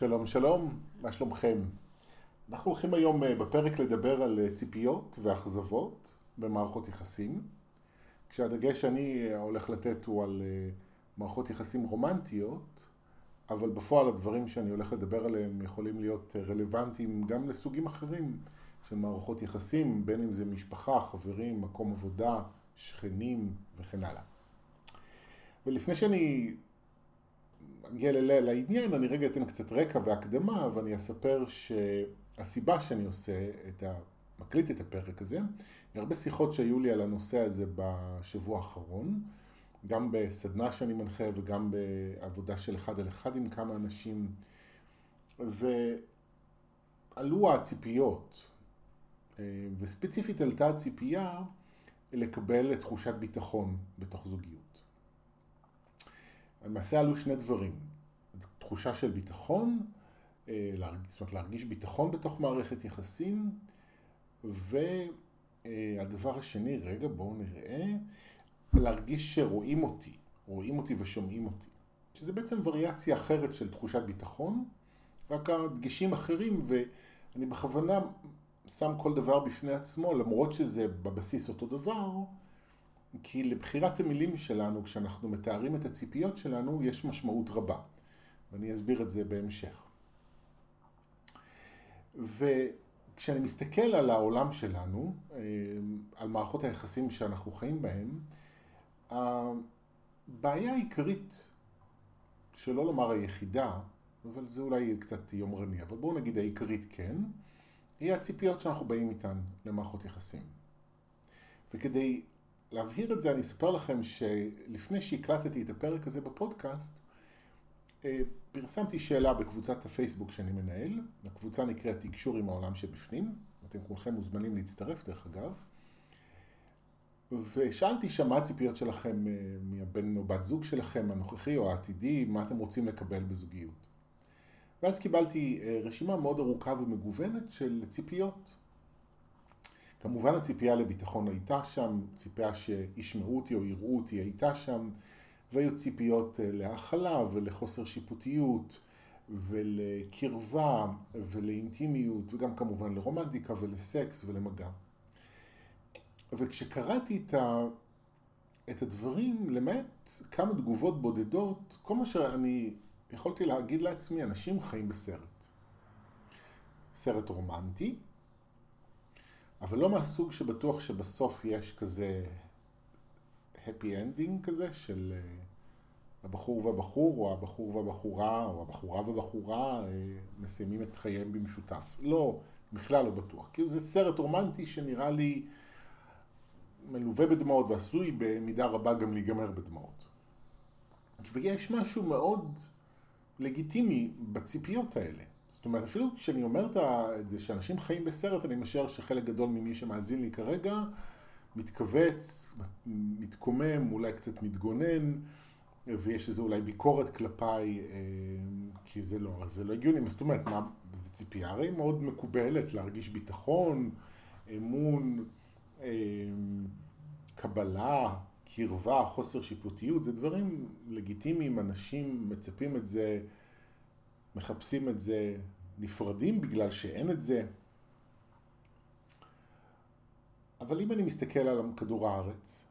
שלום, שלום, מה שלומכם? אנחנו הולכים היום אה, בפרק לדבר על אה, ציפיות ואכזבות במערכות יחסים, כשהדגש שאני אה, הולך לתת הוא על מערכות יחסים רומנטיות, אבל בפועל הדברים שאני הולך לדבר עליהם יכולים להיות רלוונטיים גם לסוגים אחרים של מערכות יחסים, בין אם זה משפחה, חברים, מקום עבודה, שכנים וכן הלאה. ולפני שאני אגיע לעניין, אני רגע אתן קצת רקע והקדמה, ואני אספר שהסיבה שאני עושה את ה... מקליט את הפרק הזה, הרבה שיחות שהיו לי על הנושא הזה בשבוע האחרון, גם בסדנה שאני מנחה וגם בעבודה של אחד על אחד עם כמה אנשים, ועלו הציפיות, וספציפית עלתה הציפייה לקבל תחושת ביטחון בתוך זוגיות. למעשה עלו שני דברים, תחושה של ביטחון, אה, זאת אומרת להרגיש ביטחון בתוך מערכת יחסים, והדבר השני, רגע בואו נראה, להרגיש שרואים אותי, רואים אותי ושומעים אותי, שזה בעצם וריאציה אחרת של תחושת ביטחון, רק הדגשים אחרים, ואני בכוונה שם כל דבר בפני עצמו, למרות שזה בבסיס אותו דבר, כי לבחירת המילים שלנו, כשאנחנו מתארים את הציפיות שלנו, יש משמעות רבה. ואני אסביר את זה בהמשך. וכשאני מסתכל על העולם שלנו, אה, על מערכות היחסים שאנחנו חיים בהן, הבעיה העיקרית, שלא לומר היחידה, אבל זה אולי קצת יומרני, אבל בואו נגיד העיקרית כן, היא הציפיות שאנחנו באים איתן למערכות יחסים. וכדי להבהיר את זה, אני אספר לכם שלפני שהקלטתי את הפרק הזה בפודקאסט, אה, פרסמתי שאלה בקבוצת הפייסבוק שאני מנהל, הקבוצה נקראת תקשור עם העולם שבפנים, אתם כולכם מוזמנים להצטרף דרך אגב, ושאלתי שם מה הציפיות שלכם אה, מהבן או בת זוג שלכם, הנוכחי או העתידי, מה אתם רוצים לקבל בזוגיות. ואז קיבלתי אה, רשימה מאוד ארוכה ומגוונת של ציפיות. כמובן הציפייה לביטחון הייתה שם, ציפייה שישמעו אותי או יראו אותי הייתה שם, והיו ציפיות אה, להכלה ולחוסר שיפוטיות ולקרבה ולאינטימיות וגם כמובן לרומנטיקה ולסקס ולמגע. וכשקראתי את, ה... את הדברים, למעט כמה תגובות בודדות, כל מה שאני יכולתי להגיד לעצמי, אנשים חיים בסרט. סרט רומנטי, אבל לא מהסוג שבטוח שבסוף יש כזה happy ending כזה של אה, הבחור והבחור, או הבחור והבחורה, או הבחורה ובחורה אה, מסיימים את חייהם במשותף. לא, בכלל לא בטוח. כאילו זה סרט רומנטי שנראה לי מלווה בדמעות ועשוי במידה רבה גם להיגמר בדמעות. ויש משהו מאוד לגיטימי בציפיות האלה. זאת אומרת, אפילו כשאני אומר את זה שאנשים חיים בסרט, אני משער שחלק גדול ממי שמאזין לי כרגע מתכווץ, מתקומם, אולי קצת מתגונן, ויש איזו אולי ביקורת כלפיי, אה, כי זה לא, זה לא הגיוני. זאת אומרת, מה, זו ציפייה הרי מאוד מקובלת להרגיש ביטחון, אמון, אה, קבלה, קרבה, חוסר שיפוטיות, זה דברים לגיטימיים, אנשים מצפים את זה. מחפשים את זה, נפרדים בגלל שאין את זה. אבל אם אני מסתכל על כדור הארץ,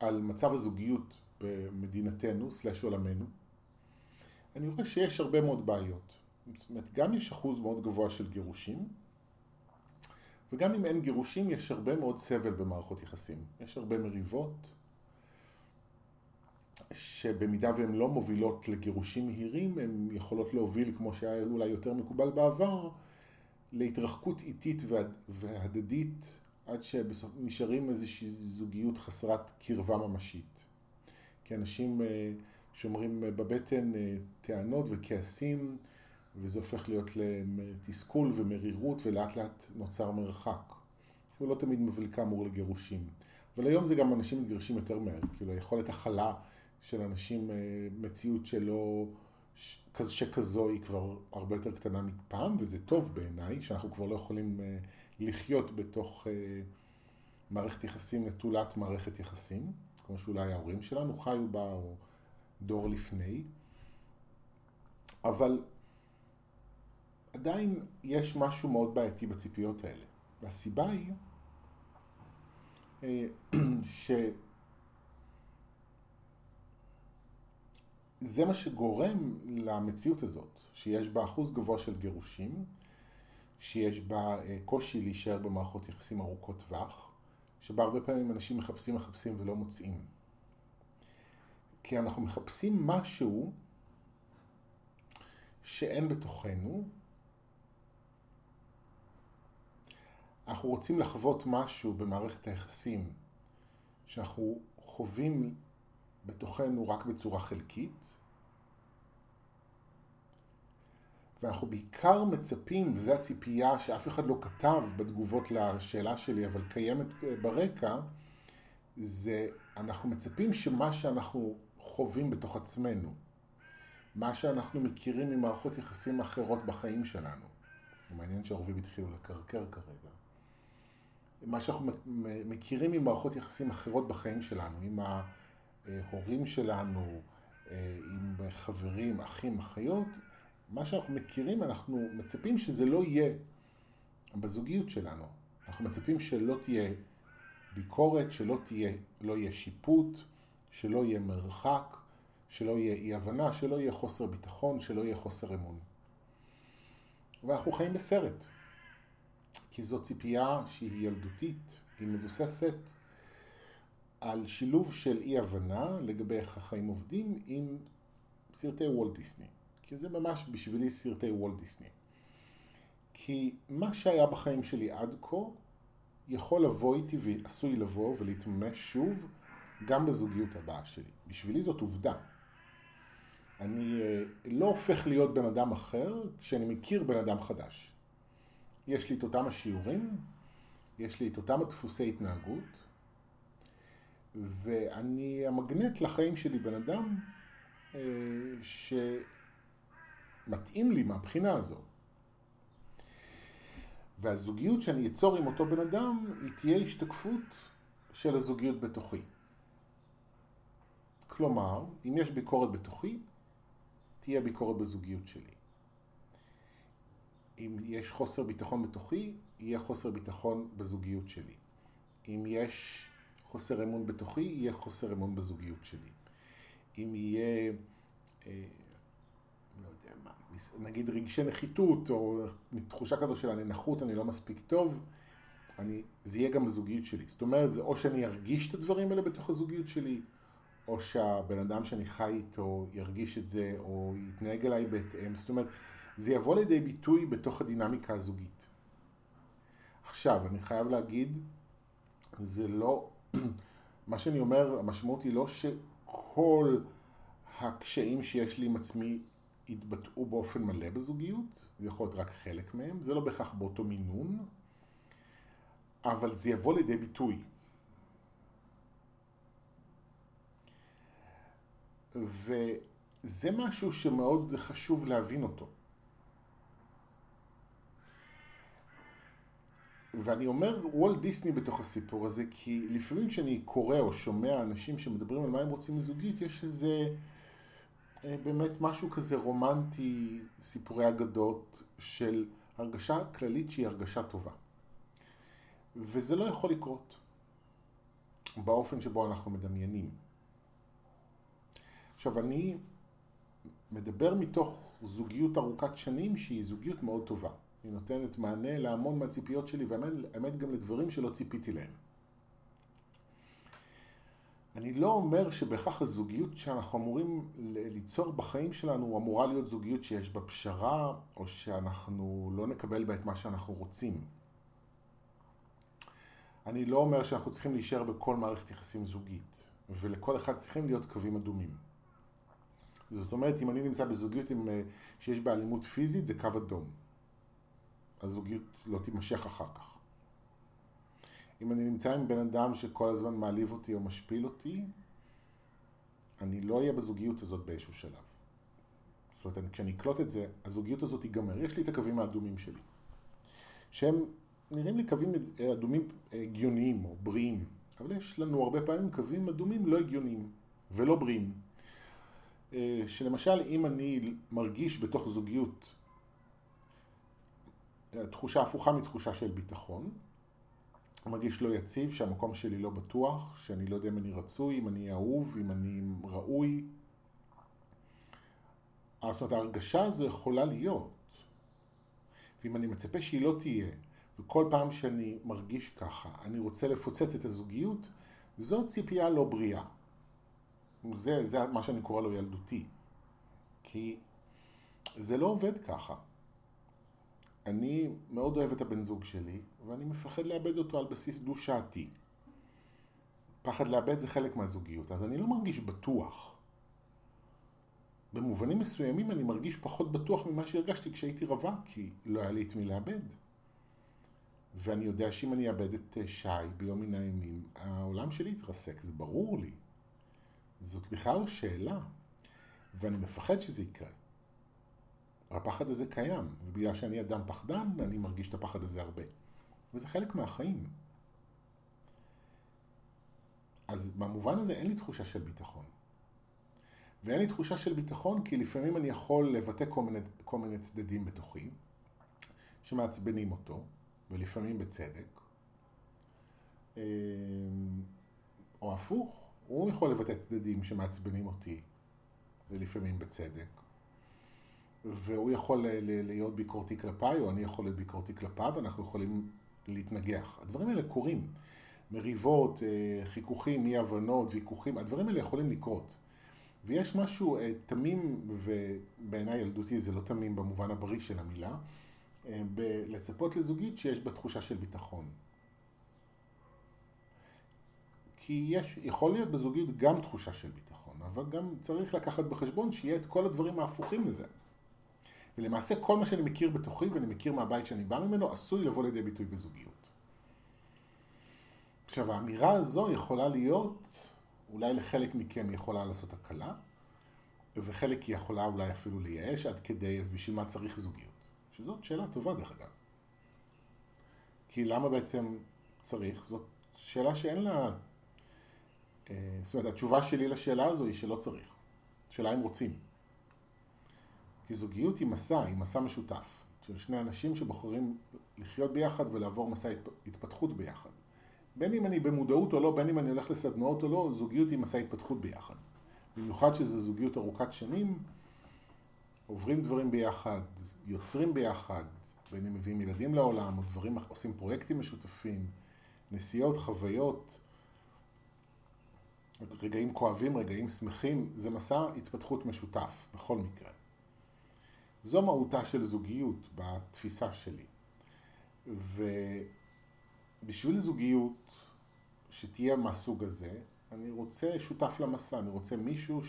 על מצב הזוגיות במדינתנו, סלש עולמנו, אני רואה שיש הרבה מאוד בעיות. זאת אומרת, גם יש אחוז מאוד גבוה של גירושים, וגם אם אין גירושים, יש הרבה מאוד סבל במערכות יחסים. יש הרבה מריבות, שבמידה והן לא מובילות לגירושים מהירים, הן יכולות להוביל, כמו שהיה אולי יותר מקובל בעבר, להתרחקות איטית והדדית, עד שנשארים איזושהי זוגיות חסרת קרבה ממשית. כי אנשים אה, שומרים בבטן אה, טענות וכעסים, וזה הופך להיות לתסכול ומרירות, ולאט לאט נוצר מרחק. הוא לא תמיד מוביל כאמור לגירושים. אבל היום זה גם אנשים מתגרשים יותר מהר, כאילו היכולת הכלה של אנשים, אה, מציאות שלא, שכזו היא כבר הרבה יותר קטנה מפעם, וזה טוב בעיניי, שאנחנו כבר לא יכולים אה, לחיות בתוך אה, מערכת יחסים נטולת מערכת יחסים, כמו שאולי ההורים שלנו חיו בה, או דור לפני. אבל עדיין יש משהו מאוד בעייתי בציפיות האלה. והסיבה היא אה, שזה מה שגורם למציאות הזאת, שיש בה אחוז גבוה של גירושים, שיש בה אה, קושי להישאר במערכות יחסים ארוכות טווח, שבה הרבה פעמים אנשים מחפשים מחפשים ולא מוצאים. כי אנחנו מחפשים משהו שאין בתוכנו, אנחנו רוצים לחוות משהו במערכת היחסים שאנחנו חווים בתוכנו רק בצורה חלקית, ואנחנו בעיקר מצפים, וזו הציפייה שאף אחד לא כתב בתגובות לשאלה שלי, אבל קיימת ברקע, זה אנחנו מצפים שמה שאנחנו חווים בתוך עצמנו, מה שאנחנו מכירים ממערכות יחסים אחרות בחיים שלנו, מעניין שהעורבים התחילו לקרקר כרגע, מה שאנחנו מכירים ממערכות יחסים אחרות בחיים שלנו, עם ההורים שלנו, עם חברים, אחים, אחיות, מה שאנחנו מכירים, אנחנו מצפים שזה לא יהיה בזוגיות שלנו. אנחנו מצפים שלא תהיה ביקורת, שלא תהיה, לא יהיה שיפוט, שלא יהיה מרחק, שלא יהיה אי הבנה, שלא יהיה חוסר ביטחון, שלא יהיה חוסר אמון. ואנחנו חיים בסרט, כי זו ציפייה שהיא ילדותית, היא מבוססת על שילוב של אי הבנה לגבי איך החיים עובדים עם סרטי וולט דיסני. כי זה ממש בשבילי סרטי וולט דיסני. כי מה שהיה בחיים שלי עד כה יכול לבוא איתי ועשוי לבוא ולהתממש שוב גם בזוגיות הבאה שלי. בשבילי זאת עובדה. אני אה, לא הופך להיות בן אדם אחר כשאני מכיר בן אדם חדש. יש לי את אותם השיעורים, יש לי את אותם הדפוסי התנהגות, ואני המגנט לחיים שלי בן אדם אה, שמתאים לי מהבחינה הזו. והזוגיות שאני אצור עם אותו בן אדם, היא תהיה השתקפות של הזוגיות בתוכי. כלומר, אם יש ביקורת בתוכי, תהיה ביקורת בזוגיות שלי. אם יש חוסר ביטחון בתוכי, יהיה חוסר ביטחון בזוגיות שלי. אם יש חוסר אמון בתוכי, יהיה חוסר אמון בזוגיות שלי. אם יהיה, אה, לא יודע מה, נגיד רגשי נחיתות, או תחושה כזו של אני נחות, אני לא מספיק טוב, אני, זה יהיה גם בזוגיות שלי. זאת אומרת, זה או שאני ארגיש את הדברים האלה בתוך הזוגיות שלי, או שהבן אדם שאני חי איתו ירגיש את זה, או יתנהג אליי בהתאם. זאת אומרת, זה יבוא לידי ביטוי בתוך הדינמיקה הזוגית. עכשיו, אני חייב להגיד, זה לא, מה שאני אומר, המשמעות היא לא שכל הקשיים שיש לי עם עצמי יתבטאו באופן מלא בזוגיות, זה יכול להיות רק חלק מהם, זה לא בהכרח באותו מינון, אבל זה יבוא לידי ביטוי. וזה משהו שמאוד חשוב להבין אותו. ואני אומר וולט דיסני בתוך הסיפור הזה, כי לפעמים כשאני קורא או שומע אנשים שמדברים על מה הם רוצים מזוגית, יש איזה אה, באמת משהו כזה רומנטי, סיפורי אגדות, של הרגשה כללית שהיא הרגשה טובה. וזה לא יכול לקרות באופן שבו אנחנו מדמיינים. עכשיו, אני מדבר מתוך זוגיות ארוכת שנים שהיא זוגיות מאוד טובה. היא נותנת מענה להמון מהציפיות שלי, והאמת גם לדברים שלא ציפיתי להם. אני לא אומר שבהכרח הזוגיות שאנחנו אמורים ליצור בחיים שלנו אמורה להיות זוגיות שיש בה פשרה, או שאנחנו לא נקבל בה את מה שאנחנו רוצים. אני לא אומר שאנחנו צריכים להישאר בכל מערכת יחסים זוגית, ולכל אחד צריכים להיות קווים אדומים. זאת אומרת, אם אני נמצא בזוגיות עם, אה, שיש בה אלימות פיזית, זה קו אדום. הזוגיות לא תימשך אחר כך. אם אני נמצא עם בן אדם שכל הזמן מעליב אותי או משפיל אותי, אני לא אהיה בזוגיות הזאת באיזשהו שלב. זאת אומרת, כשאני אקלוט את זה, הזוגיות הזאת תיגמר. יש לי את הקווים האדומים שלי, שהם נראים לי קווים אדומים הגיוניים או בריאים, אבל יש לנו הרבה פעמים קווים אדומים לא הגיוניים ולא בריאים. אה, שלמשל, אם אני מרגיש בתוך זוגיות תחושה הפוכה מתחושה של ביטחון. מרגיש לא יציב, שהמקום שלי לא בטוח, שאני לא יודע אם אני רצוי, אם אני אהוב, אם אני ראוי. זאת אומרת, ההרגשה הזו יכולה להיות. ואם אני מצפה שהיא לא תהיה, וכל פעם שאני מרגיש ככה, אני רוצה לפוצץ את הזוגיות, זו ציפייה לא בריאה. זה, זה מה שאני קורא לו ילדותי. כי זה לא עובד ככה. אני מאוד אוהב את הבן זוג שלי, ואני מפחד לאבד אותו על בסיס דו-שעתי. פחד לאבד זה חלק מהזוגיות, אז אני לא מרגיש בטוח. במובנים מסוימים אני מרגיש פחות בטוח ממה שהרגשתי כשהייתי רווק, כי לא היה לי את מי לאבד. ואני יודע שאם אני אאבד את אה, שי ביום מן הימים, העולם שלי יתרסק, זה ברור לי. זאת בכלל שאלה. ואני מפחד שזה יקרה. הפחד הזה קיים, ובגלל שאני אדם פחדן, אני מרגיש את הפחד הזה הרבה. וזה חלק מהחיים. אז במובן הזה אין לי תחושה של ביטחון. ואין לי תחושה של ביטחון כי לפעמים אני יכול לבטא כל מיני, כל מיני צדדים בתוכי שמעצבנים אותו, ולפעמים בצדק. אמ, או הפוך, הוא יכול לבטא צדדים שמעצבנים אותי, ולפעמים בצדק. והוא יכול להיות ביקורתי כלפיי, או אני יכול להיות ביקורתי כלפיו, אנחנו יכולים להתנגח. הדברים האלה קורים. מריבות, אה, חיכוכים, אי הבנות, ויכוחים, הדברים האלה יכולים לקרות. ויש משהו אה, תמים, ובעיניי ילדותי זה לא תמים במובן הבריא של המילה, אה, לצפות לזוגית שיש בה תחושה של ביטחון. כי יש, יכול להיות בזוגיות גם תחושה של ביטחון, אבל גם צריך לקחת בחשבון שיהיה את כל הדברים ההפוכים לזה. ולמעשה כל מה שאני מכיר בתוכי ואני מכיר מהבית שאני בא ממנו עשוי לבוא לידי ביטוי בזוגיות. עכשיו האמירה הזו יכולה להיות, אולי לחלק מכם היא יכולה לעשות הקלה, וחלק היא יכולה אולי אפילו לייאש עד כדי, אז בשביל מה צריך זוגיות? שזאת שאלה טובה דרך אגב. כי למה בעצם צריך? זאת שאלה שאין לה... אה, זאת אומרת, התשובה שלי לשאלה הזו היא שלא צריך. שאלה אם רוצים. כי זוגיות היא מסע, היא מסע משותף. של שני אנשים שבוחרים לחיות ביחד ולעבור מסע התפתחות ביחד. בין אם אני במודעות או לא, בין אם אני הולך לסדנאות או לא, זוגיות היא מסע התפתחות ביחד. במיוחד שזו זוגיות ארוכת שנים, עוברים דברים ביחד, יוצרים ביחד, בין אם מביאים ילדים לעולם, או דברים, עושים פרויקטים משותפים, נסיעות, חוויות, רגעים כואבים, רגעים שמחים, זה מסע התפתחות משותף, בכל מקרה. זו מהותה של זוגיות בתפיסה שלי. ובשביל זוגיות שתהיה מהסוג הזה, אני רוצה שותף למסע, אני רוצה מישהו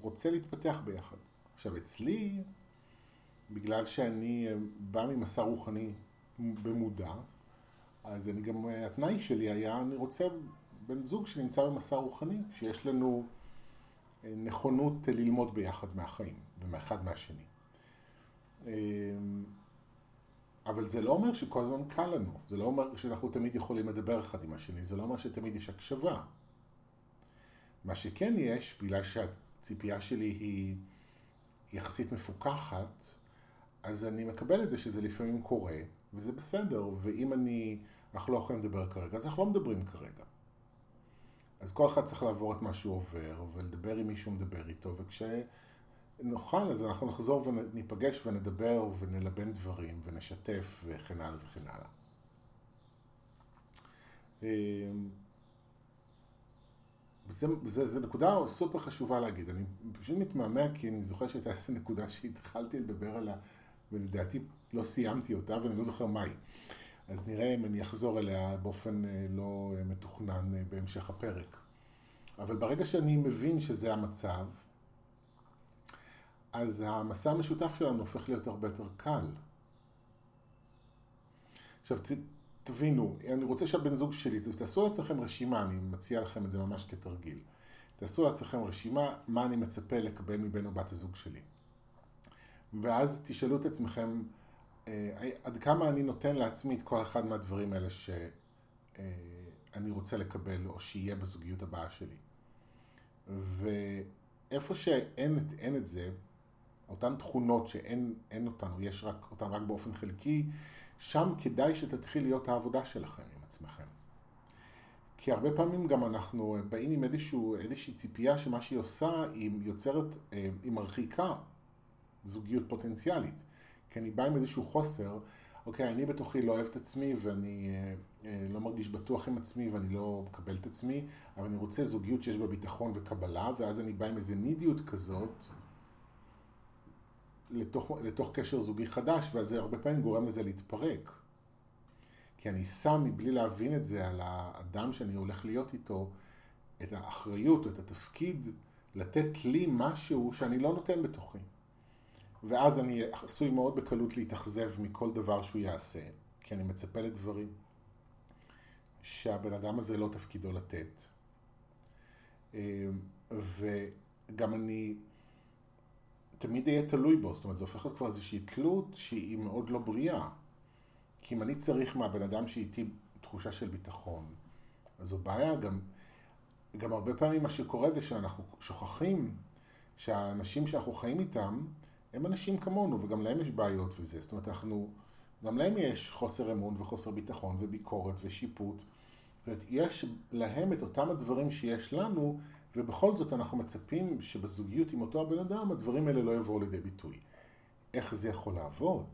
שרוצה להתפתח ביחד. עכשיו אצלי, בגלל שאני בא ממסע רוחני במודע, אז אני גם, התנאי שלי היה, אני רוצה בן זוג שנמצא במסע רוחני, שיש לנו נכונות ללמוד ביחד מהחיים ומאחד מהשני. אבל זה לא אומר שכל הזמן קל לנו, זה לא אומר שאנחנו תמיד יכולים לדבר אחד עם השני, זה לא אומר שתמיד יש הקשבה. מה שכן יש, בגלל שהציפייה שלי היא יחסית מפוקחת, אז אני מקבל את זה שזה לפעמים קורה, וזה בסדר, ואם אני, אנחנו לא יכולים לדבר כרגע, אז אנחנו לא מדברים כרגע. אז כל אחד צריך לעבור את מה שהוא עובר, ולדבר עם מי שהוא מדבר איתו, וכשנוכל אז אנחנו נחזור וניפגש ונדבר ונלבן דברים ונשתף וכן הלאה וכן הלאה. אמ, זה, זה, זה נקודה סופר חשובה להגיד, אני פשוט מתמהמה כי אני זוכר שהייתה איזו נקודה שהתחלתי לדבר עליה ולדעתי לא סיימתי אותה ואני לא זוכר מהי. אז נראה אם אני אחזור אליה באופן אה, לא אה, מתוכנן אה, בהמשך הפרק. אבל ברגע שאני מבין שזה המצב, אז המסע המשותף שלנו הופך להיות הרבה יותר קל. עכשיו ת, תבינו, אני רוצה שהבן זוג שלי, תעשו לעצמכם רשימה, אני מציע לכם את זה ממש כתרגיל. תעשו לעצמכם רשימה מה אני מצפה לקבל מבן או בת הזוג שלי. ואז תשאלו את עצמכם, אה, עד כמה אני נותן לעצמי את כל אחד מהדברים האלה שאני אה, רוצה לקבל או שיהיה בזוגיות הבאה שלי. ואיפה שאין את זה, אותן תכונות שאין אותן, או יש רק, אותן רק באופן חלקי, שם כדאי שתתחיל להיות העבודה שלכם עם עצמכם. כי הרבה פעמים גם אנחנו באים עם איזשהו, איזושהי ציפייה שמה שהיא עושה, היא יוצרת, אה, היא מרחיקה זוגיות פוטנציאלית. כי אני בא עם איזשהו חוסר, אוקיי, אני בתוכי לא אוהב את עצמי ואני אה, אה, לא מרגיש בטוח עם עצמי ואני לא מקבל את עצמי, אבל אני רוצה זוגיות שיש בה ביטחון וקבלה, ואז אני בא עם איזה נידיות כזאת לתוך, לתוך קשר זוגי חדש, ואז זה הרבה פעמים גורם לזה להתפרק. כי אני שם מבלי להבין את זה על האדם שאני הולך להיות איתו, את האחריות או את התפקיד לתת לי משהו שאני לא נותן בתוכי. ואז אני עשוי מאוד בקלות להתאכזב מכל דבר שהוא יעשה, כי אני מצפה לדברים שהבן אדם הזה לא תפקידו לתת. וגם אני תמיד אהיה תלוי בו, זאת אומרת, זה הופך להיות כבר איזושהי תלות שהיא מאוד לא בריאה. כי אם אני צריך מהבן אדם שאיתי תחושה של ביטחון, אז זו בעיה. גם, גם הרבה פעמים מה שקורה זה שאנחנו שוכחים שהאנשים שאנחנו חיים איתם, הם אנשים כמונו, וגם להם יש בעיות וזה. זאת אומרת, אנחנו, גם להם יש חוסר אמון וחוסר ביטחון וביקורת ושיפוט. זאת אומרת, יש להם את אותם הדברים שיש לנו, ובכל זאת אנחנו מצפים שבזוגיות עם אותו הבן אדם, הדברים האלה לא יבואו לידי ביטוי. איך זה יכול לעבוד?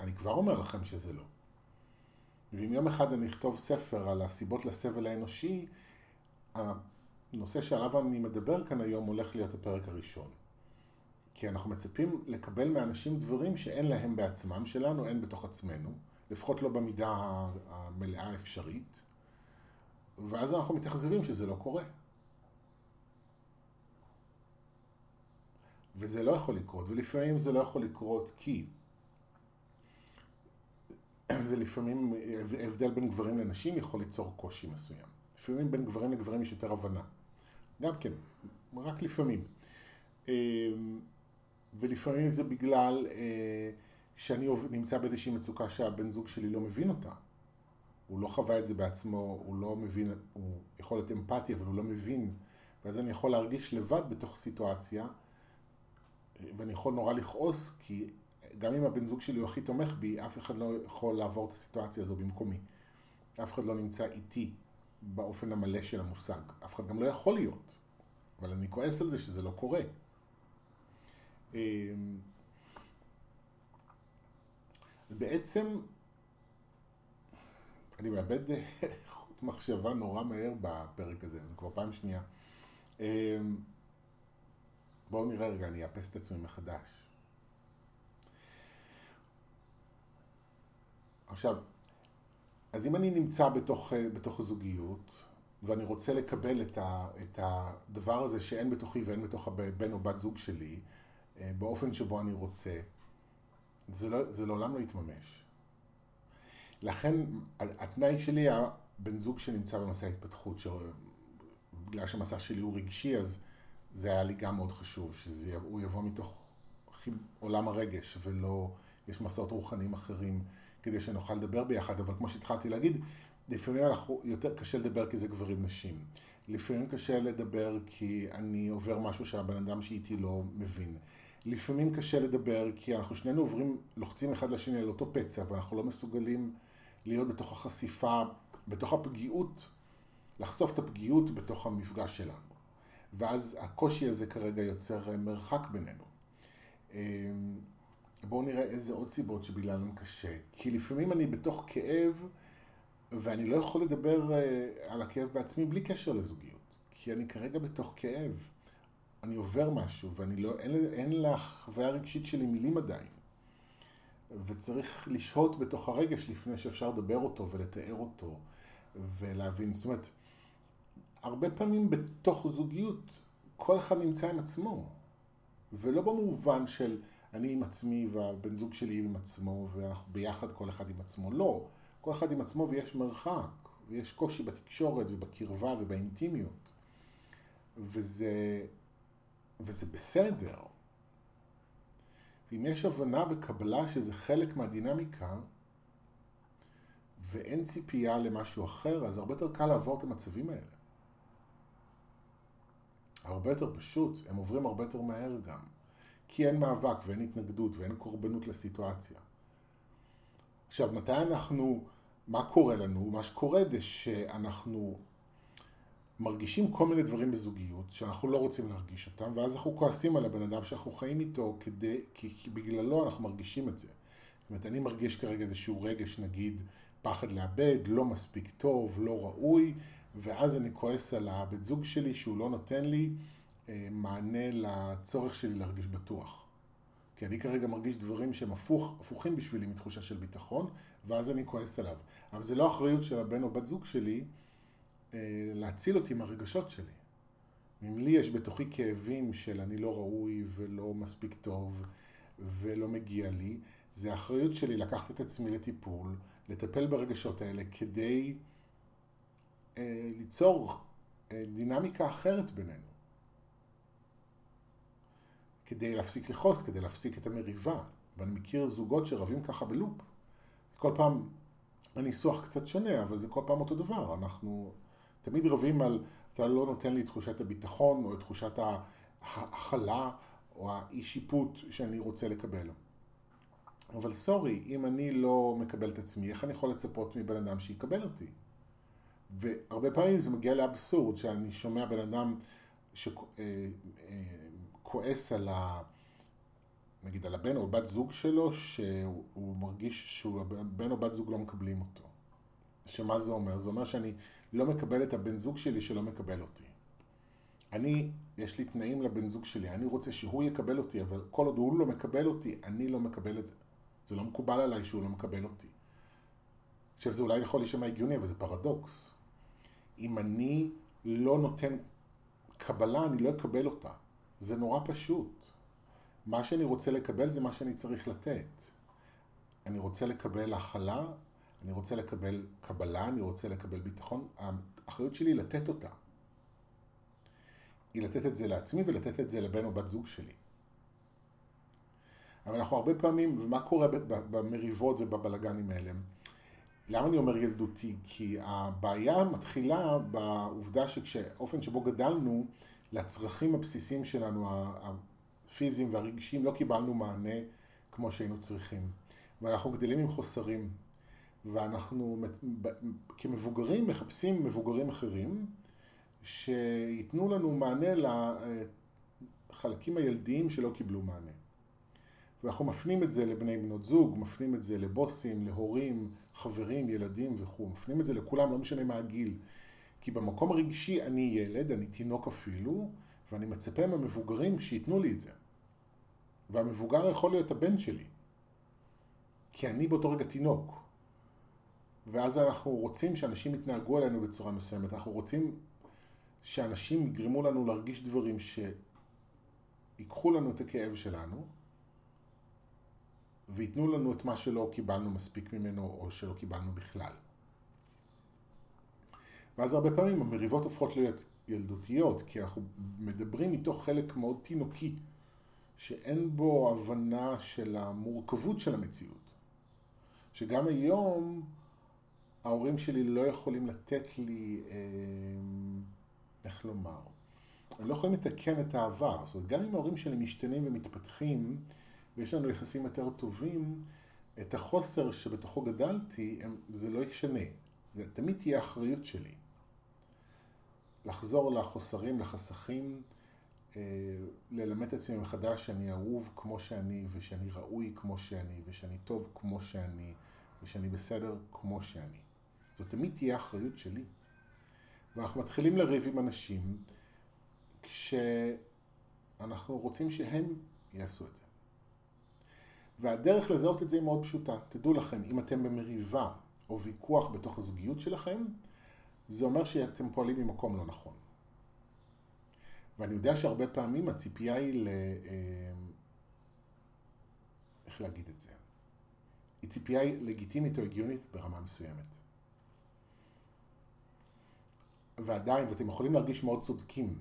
אני כבר אומר לכם שזה לא. ואם יום אחד אני אכתוב ספר על הסיבות לסבל האנושי, הנושא שעליו אני מדבר כאן היום הולך להיות הפרק הראשון. כי אנחנו מצפים לקבל מאנשים דברים שאין להם בעצמם, שלנו אין בתוך עצמנו, לפחות לא במידה המלאה האפשרית, ואז אנחנו מתאכזבים שזה לא קורה. וזה לא יכול לקרות, ולפעמים זה לא יכול לקרות כי זה לפעמים, הבדל בין גברים לנשים יכול ליצור קושי מסוים. לפעמים בין גברים לגברים יש יותר הבנה. גם כן, רק לפעמים. ולפעמים זה בגלל אה, שאני נמצא באיזושהי מצוקה שהבן זוג שלי לא מבין אותה. הוא לא חווה את זה בעצמו, הוא לא מבין, הוא יכול להיות אמפתי, אבל הוא לא מבין. ואז אני יכול להרגיש לבד בתוך סיטואציה, ואני יכול נורא לכעוס, כי גם אם הבן זוג שלי הוא הכי תומך בי, אף אחד לא יכול לעבור את הסיטואציה הזו במקומי. אף אחד לא נמצא איתי באופן המלא של המושג. אף אחד גם לא יכול להיות. אבל אני כועס על זה שזה לא קורה. אמ, בעצם אני מאבד חוט מחשבה נורא מהר בפרק הזה, זה כבר פעם שנייה. בואו נראה רגע, אני אאפס את עצמי מחדש. עכשיו, אז אם אני נמצא בתוך, בתוך זוגיות, ואני רוצה לקבל את, ה, את הדבר הזה שאין בתוכי ואין בתוך הבן או בת זוג שלי, אה, באופן שבו אני רוצה, זה, לא, זה לעולם לא יתממש. לכן התנאי שלי היה בן זוג שנמצא במסע ההתפתחות, בגלל שהמסע שלי הוא רגשי, אז זה היה לי גם מאוד חשוב, שהוא יבוא מתוך עולם הרגש, ולא, יש מסעות רוחניים אחרים, כדי שנוכל לדבר ביחד, אבל כמו שהתחלתי להגיד, לפעמים אנחנו, יותר קשה לדבר כי זה גברים נשים. לפעמים קשה לדבר כי אני עובר משהו שהבן אדם שאיתי לא מבין. לפעמים קשה לדבר כי אנחנו שנינו עוברים, לוחצים אחד לשני על אותו פצע ואנחנו לא מסוגלים להיות בתוך החשיפה, בתוך הפגיעות, לחשוף את הפגיעות בתוך המפגש שלנו. ואז הקושי הזה כרגע יוצר מרחק בינינו. אמ, בואו נראה איזה עוד סיבות שבגללם קשה. כי לפעמים אני בתוך כאב ואני לא יכול לדבר אה, על הכאב בעצמי בלי קשר לזוגיות. כי אני כרגע בתוך כאב. אני עובר משהו, ואני לא, אין, אין לחוויה הרגשית שלי מילים עדיין. וצריך לשהות בתוך הרגש לפני שאפשר לדבר אותו ולתאר אותו ולהבין. זאת אומרת, הרבה פעמים בתוך זוגיות, כל אחד נמצא עם עצמו. ולא במובן של אני עם עצמי והבן זוג שלי עם עצמו ואנחנו ביחד כל אחד עם עצמו. לא. כל אחד עם עצמו ויש מרחק, ויש קושי בתקשורת ובקרבה ובאינטימיות. וזה וזה בסדר. ואם יש הבנה וקבלה שזה חלק מהדינמיקה, ואין ציפייה למשהו אחר, אז הרבה יותר קל לעבור את המצבים האלה. הרבה יותר פשוט, הם עוברים הרבה יותר מהר גם. כי אין מאבק ואין התנגדות ואין קורבנות לסיטואציה. עכשיו, מתי אנחנו, מה קורה לנו? מה שקורה זה שאנחנו מרגישים כל מיני דברים בזוגיות שאנחנו לא רוצים להרגיש אותם, ואז אנחנו כועסים על הבן אדם שאנחנו חיים איתו כדי, כי, כי בגללו אנחנו מרגישים את זה. זאת אומרת, אני מרגיש כרגע איזשהו רגש, נגיד, פחד לאבד, לא מספיק טוב, לא ראוי, ואז אני כועס על הבן זוג שלי שהוא לא נותן לי אה, מענה לצורך שלי להרגיש בטוח. כי אני כרגע מרגיש דברים שהם הפוך, הפוכים בשבילי מתחושה של ביטחון, ואז אני כועס עליו. אבל זה לא אחריות של הבן או בת זוג שלי אה, להציל אותי מהרגשות שלי. אם לי יש בתוכי כאבים של אני לא ראוי ולא מספיק טוב ולא מגיע לי, זה האחריות שלי לקחת את עצמי לטיפול, לטפל ברגשות האלה כדי ליצור אה, דינמיקה אחרת בינינו. כדי להפסיק לכעוס, כדי להפסיק את המריבה. ואני מכיר זוגות שרבים ככה בלופ. כל פעם הניסוח קצת שונה, אבל זה כל פעם אותו דבר. אנחנו תמיד רבים על, אתה לא נותן לי תחושת הביטחון, או את תחושת ההכלה, או האי שיפוט שאני רוצה לקבל. אבל סורי, אם אני לא מקבל את עצמי, איך אני יכול לצפות מבן אדם שיקבל אותי? והרבה פעמים זה מגיע לאבסורד, שאני שומע בן אדם שכועס אה, אה, על ה... נגיד על הבן או בת זוג שלו, שהוא מרגיש שהבן או בת זוג לא מקבלים אותו. שמה זה אומר? זה אומר שאני לא מקבל את הבן זוג שלי שלא מקבל אותי. אני, יש לי תנאים לבן זוג שלי, אני רוצה שהוא יקבל אותי, אבל כל עוד הוא לא מקבל אותי, אני לא מקבל את זה. זה לא מקובל עליי שהוא לא מקבל אותי. עכשיו זה אולי יכול להישמע הגיוני, אבל זה פרדוקס. אם אני לא נותן קבלה, אני לא אקבל אותה. זה נורא פשוט. מה שאני רוצה לקבל זה מה שאני צריך לתת. אני רוצה לקבל הכלה, אני רוצה לקבל קבלה, אני רוצה לקבל ביטחון. האחריות שלי היא לתת אותה. היא לתת את זה לעצמי ולתת את זה לבן או בת זוג שלי. אבל אנחנו הרבה פעמים, ומה קורה במריבות ובבלגנים האלה? למה אני אומר ילדותי? כי הבעיה מתחילה בעובדה שכשאופן שבו גדלנו, לצרכים הבסיסיים שלנו, הפיזיים והרגשיים, לא קיבלנו מענה כמו שהיינו צריכים. ואנחנו גדלים עם חוסרים. ואנחנו כמבוגרים מחפשים מבוגרים אחרים שייתנו לנו מענה לחלקים הילדיים שלא קיבלו מענה. ואנחנו מפנים את זה לבני בנות זוג, מפנים את זה לבוסים, להורים, חברים, ילדים וכו', מפנים את זה לכולם, לא משנה מה הגיל. כי במקום הרגשי אני ילד, אני תינוק אפילו, ואני מצפה מהמבוגרים שייתנו לי את זה. והמבוגר יכול להיות הבן שלי, כי אני באותו רגע תינוק. ואז אנחנו רוצים שאנשים יתנהגו עלינו בצורה מסוימת, אנחנו רוצים שאנשים יגרמו לנו להרגיש דברים שיקחו לנו את הכאב שלנו, וייתנו לנו את מה שלא קיבלנו מספיק ממנו או שלא קיבלנו בכלל. ואז הרבה פעמים המריבות הופכות להיות ילדותיות, כי אנחנו מדברים מתוך חלק מאוד תינוקי, שאין בו הבנה של המורכבות של המציאות. שגם היום ההורים שלי לא יכולים לתת לי, אה, איך לומר, הם לא יכולים לתקן את העבר. זאת אומרת, גם אם ההורים שלי משתנים ומתפתחים, ויש לנו יחסים יותר טובים, את החוסר שבתוכו גדלתי, הם, זה לא ישנה. זה תמיד תהיה אחריות שלי. לחזור לחוסרים, לחסכים, אה, ללמד את עצמי מחדש שאני אהוב כמו שאני, ושאני ראוי כמו שאני, ושאני טוב כמו שאני, ושאני בסדר כמו שאני. זאת תמיד תהיה אחריות שלי. ואנחנו מתחילים לריב עם אנשים כשאנחנו רוצים שהם יעשו את זה. והדרך לזהות את זה היא מאוד פשוטה. תדעו לכם, אם אתם במריבה או ויכוח בתוך הזוגיות שלכם, זה אומר שאתם פועלים ממקום לא נכון. ואני יודע שהרבה פעמים הציפייה היא ל... אה, איך להגיד את זה? היא ציפייה לגיטימית או הגיונית ברמה מסוימת. ועדיין, ואתם יכולים להרגיש מאוד צודקים.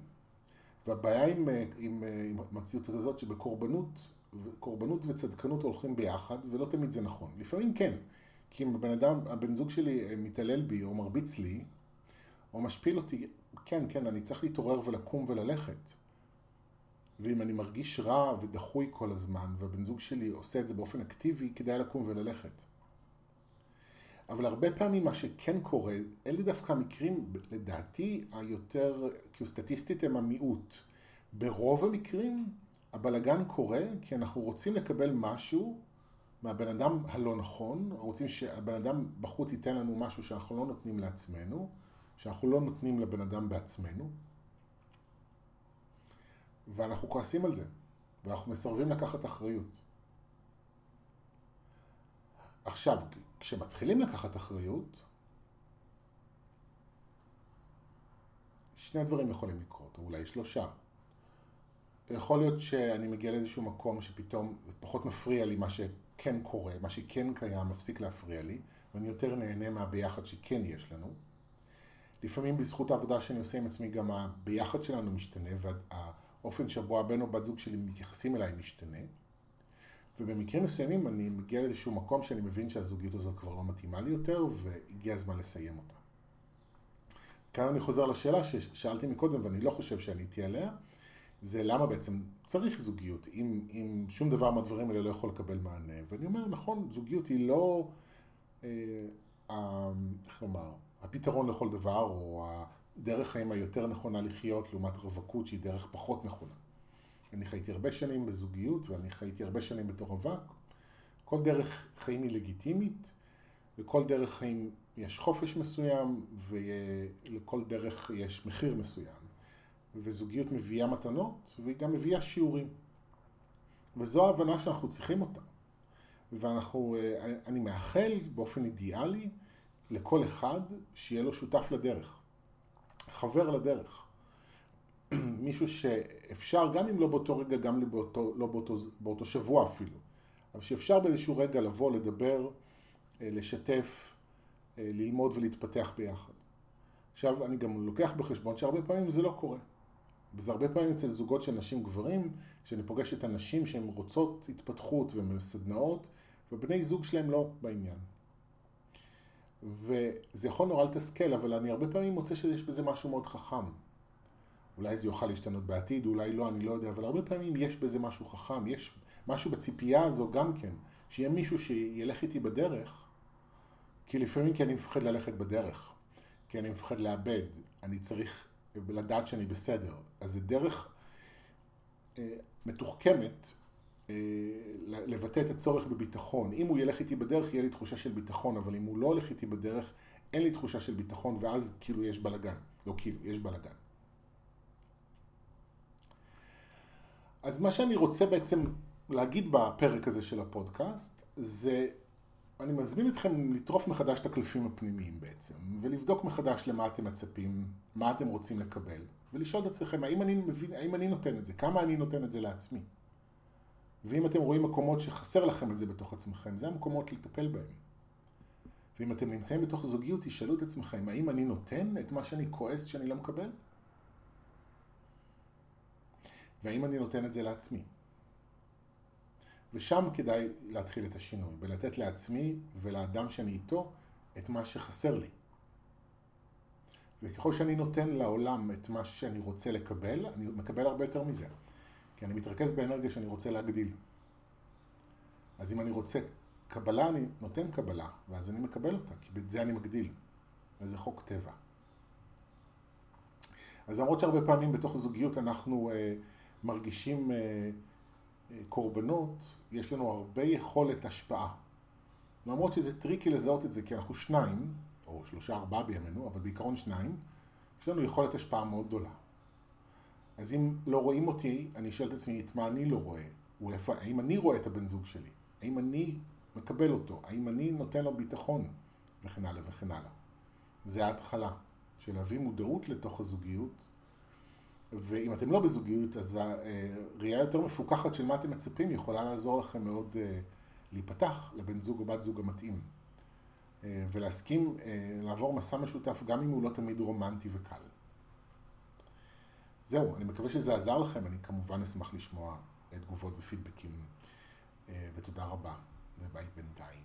והבעיה עם, אה, עם, אה, עם המציאות הזאת שבקורבנות קורבנות וצדקנות הולכים ביחד, ולא תמיד זה נכון. לפעמים כן, כי אם הבן אדם, הבן זוג שלי אה, מתעלל בי או מרביץ לי, או משפיל אותי, כן, כן, אני צריך להתעורר ולקום וללכת. ואם אני מרגיש רע ודחוי כל הזמן, והבן זוג שלי עושה את זה באופן אקטיבי, כדאי לקום וללכת. אבל הרבה פעמים מה שכן קורה, אלה דווקא המקרים, לדעתי, היותר, כאילו סטטיסטית הם המיעוט. ברוב המקרים הבלגן קורה כי אנחנו רוצים לקבל משהו מהבן אדם הלא נכון, רוצים שהבן אדם בחוץ ייתן לנו משהו שאנחנו לא נותנים לעצמנו, שאנחנו לא נותנים לבן אדם בעצמנו, ואנחנו כועסים על זה, ואנחנו מסרבים לקחת אחריות. עכשיו, כשמתחילים לקחת אחריות, שני דברים יכולים לקרות, או אולי שלושה. יכול להיות שאני מגיע לאיזשהו מקום שפתאום פחות מפריע לי מה שכן קורה, מה שכן קיים מפסיק להפריע לי, ואני יותר נהנה מהביחד שכן יש לנו. לפעמים בזכות העבודה שאני עושה עם עצמי גם הביחד שלנו משתנה, והאופן שבו הבן או בת זוג שלי מתייחסים אליי משתנה. ובמקרים מסוימים אני מגיע לאיזשהו מקום שאני מבין שהזוגיות הזאת כבר לא מתאימה לי יותר, והגיע הזמן לסיים אותה. כאן אני חוזר לשאלה ששאלתי מקודם, ואני לא חושב שעניתי עליה, זה למה בעצם צריך זוגיות, אם, אם שום דבר מהדברים האלה לא יכול לקבל מענה. ואני אומר, נכון, זוגיות היא לא, אה, איך לומר, הפתרון לכל דבר, או הדרך חיים היותר נכונה לחיות, לעומת רווקות שהיא דרך פחות נכונה. אני חייתי הרבה שנים בזוגיות, ואני חייתי הרבה שנים בתור רווק. כל דרך חיים היא לגיטימית, לכל דרך חיים יש חופש מסוים, ולכל דרך יש מחיר מסוים. וזוגיות מביאה מתנות, והיא גם מביאה שיעורים. וזו ההבנה שאנחנו צריכים אותה. ואנחנו, אה, אני מאחל באופן אידיאלי לכל אחד שיהיה לו שותף לדרך, חבר לדרך. מישהו שאפשר, גם אם לא באותו רגע, גם לא באותו, לא באותו, באותו שבוע אפילו, אבל שאפשר באיזשהו רגע לבוא, לדבר, אה, לשתף, אה, ללמוד ולהתפתח ביחד. עכשיו, אני גם לוקח בחשבון שהרבה פעמים זה לא קורה. וזה הרבה פעמים אצל זוגות של נשים גברים, שאני פוגש את הנשים שהן רוצות התפתחות ומסדנאות, ובני זוג שלהם לא בעניין. וזה יכול נורא לתסכל, אבל אני הרבה פעמים מוצא שיש בזה משהו מאוד חכם. אולי זה יוכל להשתנות בעתיד, אולי לא, אני לא יודע, אבל הרבה פעמים יש בזה משהו חכם, יש משהו בציפייה הזו גם כן, שיהיה מישהו שילך איתי בדרך, כי לפעמים כי אני מפחד ללכת בדרך, כי אני מפחד לאבד, אני צריך ולדעת שאני בסדר. אז זה דרך אה, מתוחכמת אה, לבטא את הצורך בביטחון. אם הוא ילך איתי בדרך, יהיה לי תחושה של ביטחון, אבל אם הוא לא הולך איתי בדרך, אין לי תחושה של ביטחון, ואז כאילו יש בלאגן. לא כאילו, יש בלאגן. אז מה שאני רוצה בעצם להגיד בפרק הזה של הפודקאסט, זה אני מזמין אתכם לטרוף מחדש את הקלפים הפנימיים בעצם, ולבדוק מחדש למה אתם מצפים, מה אתם רוצים לקבל, ולשאול את עצמכם, האם אני, מבין, האם אני נותן את זה, כמה אני נותן את זה לעצמי. ואם אתם רואים מקומות שחסר לכם את זה בתוך עצמכם, זה המקומות לטפל בהם. ואם אתם נמצאים בתוך זוגיות, תשאלו את עצמכם, האם אני נותן את מה שאני כועס שאני לא מקבל? והאם אני נותן את זה לעצמי? ושם כדאי להתחיל את השינוי, ולתת לעצמי ולאדם שאני איתו את מה שחסר לי. וככל שאני נותן לעולם את מה שאני רוצה לקבל, אני מקבל הרבה יותר מזה. כי אני מתרכז באנרגיה שאני רוצה להגדיל. אז אם אני רוצה קבלה, אני נותן קבלה, ואז אני מקבל אותה, כי בזה אני מגדיל. וזה חוק טבע. אז למרות שהרבה פעמים בתוך זוגיות אנחנו אה, מרגישים אה, קורבנות, יש לנו הרבה יכולת השפעה. למרות שזה טריקי לזהות את זה, כי אנחנו שניים, או שלושה ארבעה בימינו, אבל בעיקרון שניים, יש לנו יכולת השפעה מאוד גדולה. אז אם לא רואים אותי, אני אשאל את עצמי את מה אני לא רואה. ולפ... האם אני רואה את הבן זוג שלי? האם אני מקבל אותו? האם אני נותן לו ביטחון? וכן הלאה וכן הלאה. זה ההתחלה של להביא מודעות לתוך הזוגיות ואם אתם לא בזוגיות, אז הראייה יותר מפוקחת של מה אתם מצפים יכולה לעזור לכם מאוד אה, להיפתח לבן זוג או בת זוג המתאים. אה, ולהסכים אה, לעבור מסע משותף גם אם הוא לא תמיד רומנטי וקל. זהו, אני מקווה שזה עזר לכם, אני כמובן אשמח לשמוע תגובות ופידבקים, ותודה רבה, וביי בינתיים.